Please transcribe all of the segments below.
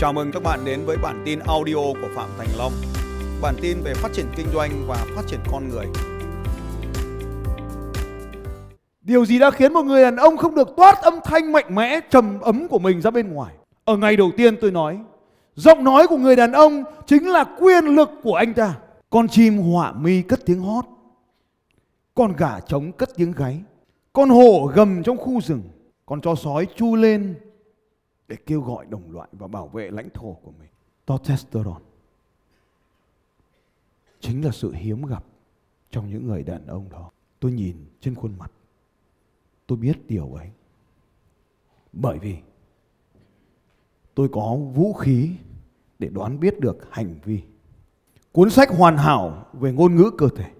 Chào mừng các bạn đến với bản tin audio của Phạm Thành Long. Bản tin về phát triển kinh doanh và phát triển con người. Điều gì đã khiến một người đàn ông không được toát âm thanh mạnh mẽ, trầm ấm của mình ra bên ngoài? Ở ngày đầu tiên tôi nói, giọng nói của người đàn ông chính là quyền lực của anh ta. Con chim họa mi cất tiếng hót, con gà trống cất tiếng gáy, con hổ gầm trong khu rừng, con chó sói chu lên để kêu gọi đồng loại và bảo vệ lãnh thổ của mình. Testosterone chính là sự hiếm gặp trong những người đàn ông đó. Tôi nhìn trên khuôn mặt, tôi biết điều ấy. Bởi vì tôi có vũ khí để đoán biết được hành vi. Cuốn sách hoàn hảo về ngôn ngữ cơ thể.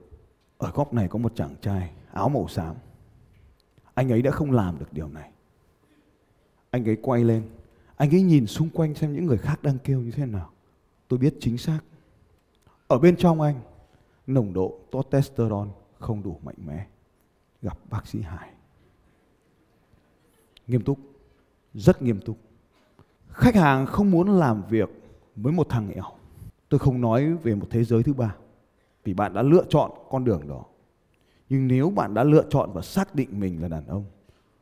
Ở góc này có một chàng trai áo màu xám. Anh ấy đã không làm được điều này. Anh ấy quay lên anh ấy nhìn xung quanh xem những người khác đang kêu như thế nào. Tôi biết chính xác. Ở bên trong anh, nồng độ testosterone không đủ mạnh mẽ. Gặp bác sĩ Hải. Nghiêm túc, rất nghiêm túc. Khách hàng không muốn làm việc với một thằng nghèo. Tôi không nói về một thế giới thứ ba. Vì bạn đã lựa chọn con đường đó. Nhưng nếu bạn đã lựa chọn và xác định mình là đàn ông,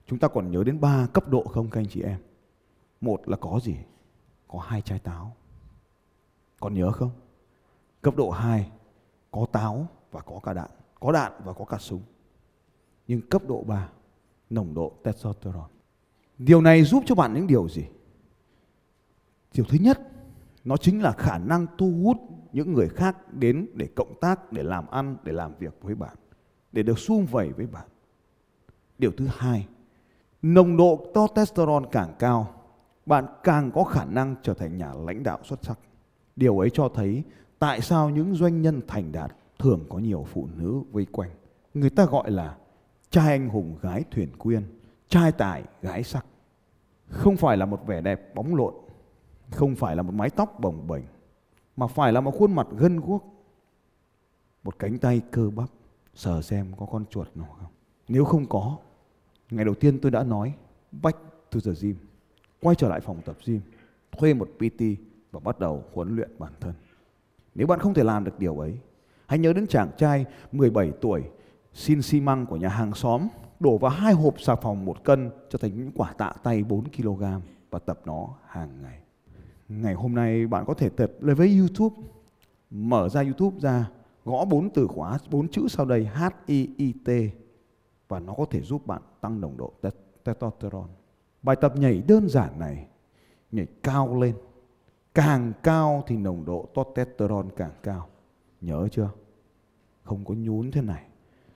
chúng ta còn nhớ đến ba cấp độ không các anh chị em? Một là có gì? Có hai trái táo. Còn nhớ không? Cấp độ 2 có táo và có cả đạn, có đạn và có cả súng. Nhưng cấp độ 3 nồng độ testosterone. Điều này giúp cho bạn những điều gì? Điều thứ nhất, nó chính là khả năng thu hút những người khác đến để cộng tác, để làm ăn, để làm việc với bạn, để được sum vầy với bạn. Điều thứ hai, nồng độ testosterone càng cao bạn càng có khả năng trở thành nhà lãnh đạo xuất sắc. Điều ấy cho thấy tại sao những doanh nhân thành đạt thường có nhiều phụ nữ vây quanh. Người ta gọi là trai anh hùng gái thuyền quyên, trai tài gái sắc. Không phải là một vẻ đẹp bóng lộn, không phải là một mái tóc bồng bềnh, mà phải là một khuôn mặt gân guốc, một cánh tay cơ bắp, sờ xem có con chuột nào không. Nếu không có, ngày đầu tiên tôi đã nói back to the gym quay trở lại phòng tập gym, thuê một PT và bắt đầu huấn luyện bản thân. Nếu bạn không thể làm được điều ấy, hãy nhớ đến chàng trai 17 tuổi xin xi măng của nhà hàng xóm đổ vào hai hộp xà phòng một cân cho thành những quả tạ tay 4 kg và tập nó hàng ngày. Ngày hôm nay bạn có thể tập lên với YouTube, mở ra YouTube ra, gõ bốn từ khóa, bốn chữ sau đây H I I T và nó có thể giúp bạn tăng nồng độ testosterone. Bài tập nhảy đơn giản này, nhảy cao lên. Càng cao thì nồng độ testosterone càng cao. Nhớ chưa? Không có nhún thế này.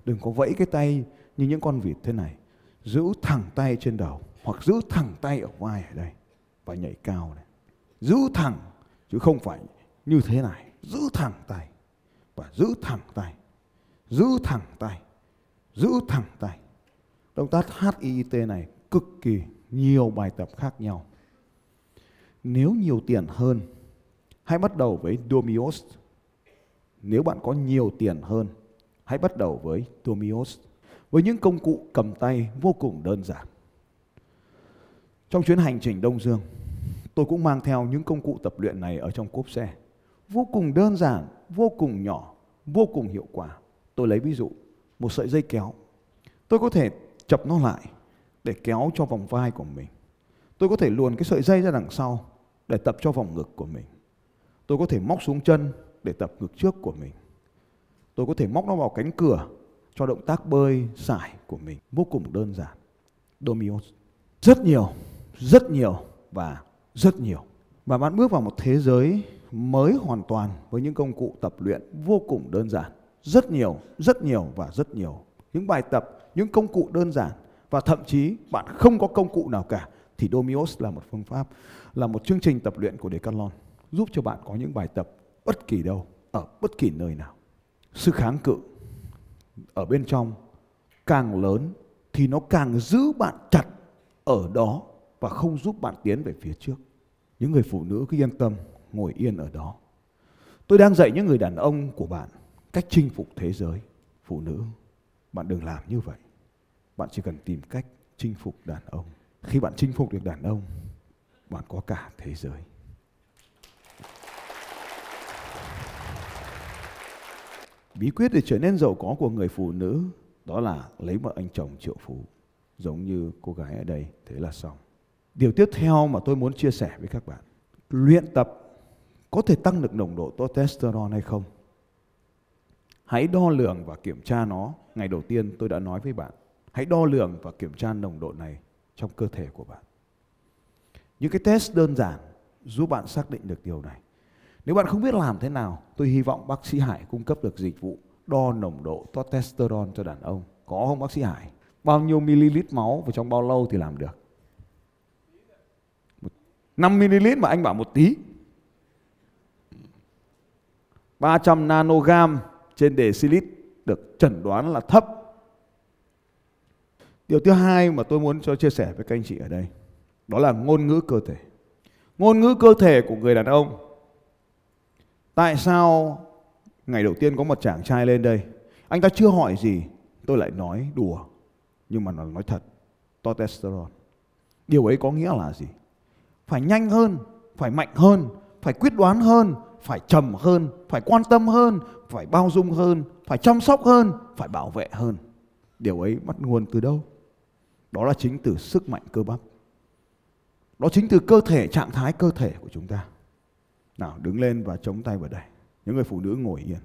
Đừng có vẫy cái tay như những con vịt thế này. Giữ thẳng tay trên đầu, hoặc giữ thẳng tay ở vai ở đây và nhảy cao này. Giữ thẳng, chứ không phải như thế này. Giữ thẳng tay và giữ thẳng tay. Giữ thẳng tay. Giữ thẳng tay. Động tác HIIT này cực kỳ nhiều bài tập khác nhau. Nếu nhiều tiền hơn, hãy bắt đầu với Domios. Nếu bạn có nhiều tiền hơn, hãy bắt đầu với Domios với những công cụ cầm tay vô cùng đơn giản. Trong chuyến hành trình Đông Dương, tôi cũng mang theo những công cụ tập luyện này ở trong cốp xe. Vô cùng đơn giản, vô cùng nhỏ, vô cùng hiệu quả. Tôi lấy ví dụ, một sợi dây kéo. Tôi có thể chập nó lại để kéo cho vòng vai của mình. Tôi có thể luồn cái sợi dây ra đằng sau để tập cho vòng ngực của mình. Tôi có thể móc xuống chân để tập ngực trước của mình. Tôi có thể móc nó vào cánh cửa cho động tác bơi sải của mình. Vô cùng đơn giản. Domios. Rất nhiều, rất nhiều và rất nhiều. Và bạn bước vào một thế giới mới hoàn toàn với những công cụ tập luyện vô cùng đơn giản. Rất nhiều, rất nhiều và rất nhiều. Những bài tập, những công cụ đơn giản và thậm chí bạn không có công cụ nào cả thì Domios là một phương pháp, là một chương trình tập luyện của Decathlon giúp cho bạn có những bài tập bất kỳ đâu, ở bất kỳ nơi nào. Sự kháng cự ở bên trong càng lớn thì nó càng giữ bạn chặt ở đó và không giúp bạn tiến về phía trước. Những người phụ nữ cứ yên tâm ngồi yên ở đó. Tôi đang dạy những người đàn ông của bạn cách chinh phục thế giới, phụ nữ, bạn đừng làm như vậy. Bạn chỉ cần tìm cách chinh phục đàn ông. Khi bạn chinh phục được đàn ông, bạn có cả thế giới. Bí quyết để trở nên giàu có của người phụ nữ đó là lấy một anh chồng triệu phú. Giống như cô gái ở đây, thế là xong. Điều tiếp theo mà tôi muốn chia sẻ với các bạn, luyện tập có thể tăng được nồng độ testosterone hay không? Hãy đo lường và kiểm tra nó. Ngày đầu tiên tôi đã nói với bạn, hãy đo lường và kiểm tra nồng độ này trong cơ thể của bạn. Những cái test đơn giản giúp bạn xác định được điều này. Nếu bạn không biết làm thế nào, tôi hy vọng bác sĩ hải cung cấp được dịch vụ đo nồng độ testosterone cho đàn ông. Có không bác sĩ hải? Bao nhiêu ml máu và trong bao lâu thì làm được? 5 ml mà anh bảo một tí. 300 nanogram trên đề silit được chẩn đoán là thấp. Điều thứ hai mà tôi muốn cho chia sẻ với các anh chị ở đây đó là ngôn ngữ cơ thể. Ngôn ngữ cơ thể của người đàn ông. Tại sao ngày đầu tiên có một chàng trai lên đây, anh ta chưa hỏi gì, tôi lại nói đùa, nhưng mà nó nói thật, testosterone. Điều ấy có nghĩa là gì? Phải nhanh hơn, phải mạnh hơn, phải quyết đoán hơn, phải trầm hơn, phải quan tâm hơn, phải bao dung hơn, phải chăm sóc hơn, phải bảo vệ hơn. Điều ấy bắt nguồn từ đâu? Đó là chính từ sức mạnh cơ bắp. Đó chính từ cơ thể, trạng thái cơ thể của chúng ta. Nào đứng lên và chống tay vào đây. Những người phụ nữ ngồi yên.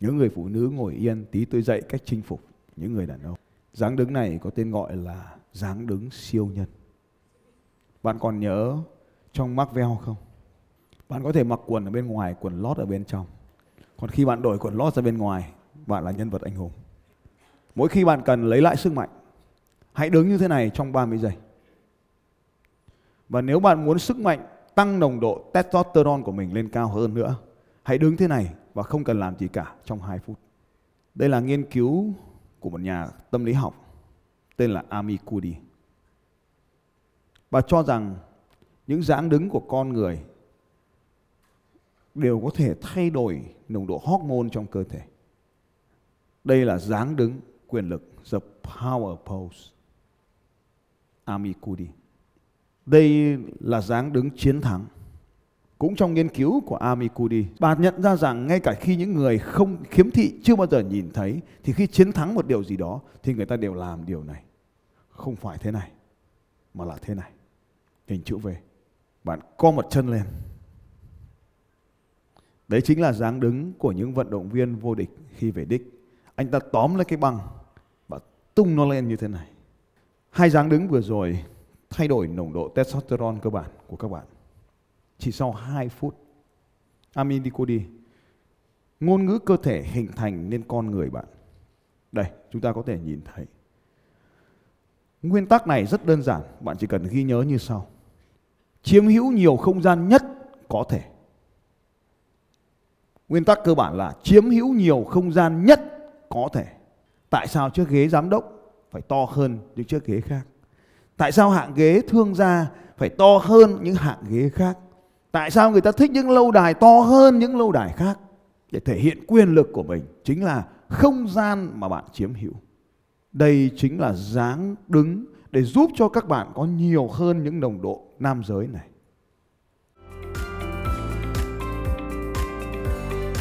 Những người phụ nữ ngồi yên tí tôi dạy cách chinh phục những người đàn ông. dáng đứng này có tên gọi là dáng đứng siêu nhân. Bạn còn nhớ trong Marvel không? Bạn có thể mặc quần ở bên ngoài, quần lót ở bên trong. Còn khi bạn đổi quần lót ra bên ngoài, bạn là nhân vật anh hùng. Mỗi khi bạn cần lấy lại sức mạnh, hãy đứng như thế này trong 30 giây. Và nếu bạn muốn sức mạnh tăng nồng độ testosterone của mình lên cao hơn nữa, hãy đứng thế này và không cần làm gì cả trong 2 phút. Đây là nghiên cứu của một nhà tâm lý học tên là Ami Cuddy. Bà cho rằng những dáng đứng của con người đều có thể thay đổi nồng độ hormone trong cơ thể. Đây là dáng đứng quyền lực, the power pose. Amikudi. Đây là dáng đứng chiến thắng. Cũng trong nghiên cứu của Amikudi, bà nhận ra rằng ngay cả khi những người không khiếm thị chưa bao giờ nhìn thấy, thì khi chiến thắng một điều gì đó, thì người ta đều làm điều này. Không phải thế này, mà là thế này. Hình chữ V. Bạn co một chân lên, Đấy chính là dáng đứng của những vận động viên vô địch khi về đích. Anh ta tóm lấy cái băng và tung nó lên như thế này. Hai dáng đứng vừa rồi thay đổi nồng độ testosterone cơ bản của các bạn. Chỉ sau 2 phút. Amin đi cô đi. Ngôn ngữ cơ thể hình thành nên con người bạn. Đây, chúng ta có thể nhìn thấy. Nguyên tắc này rất đơn giản, bạn chỉ cần ghi nhớ như sau. Chiếm hữu nhiều không gian nhất có thể Nguyên tắc cơ bản là chiếm hữu nhiều không gian nhất có thể. Tại sao chiếc ghế giám đốc phải to hơn những chiếc ghế khác? Tại sao hạng ghế thương gia phải to hơn những hạng ghế khác? Tại sao người ta thích những lâu đài to hơn những lâu đài khác? Để thể hiện quyền lực của mình chính là không gian mà bạn chiếm hữu. Đây chính là dáng đứng để giúp cho các bạn có nhiều hơn những đồng độ nam giới này.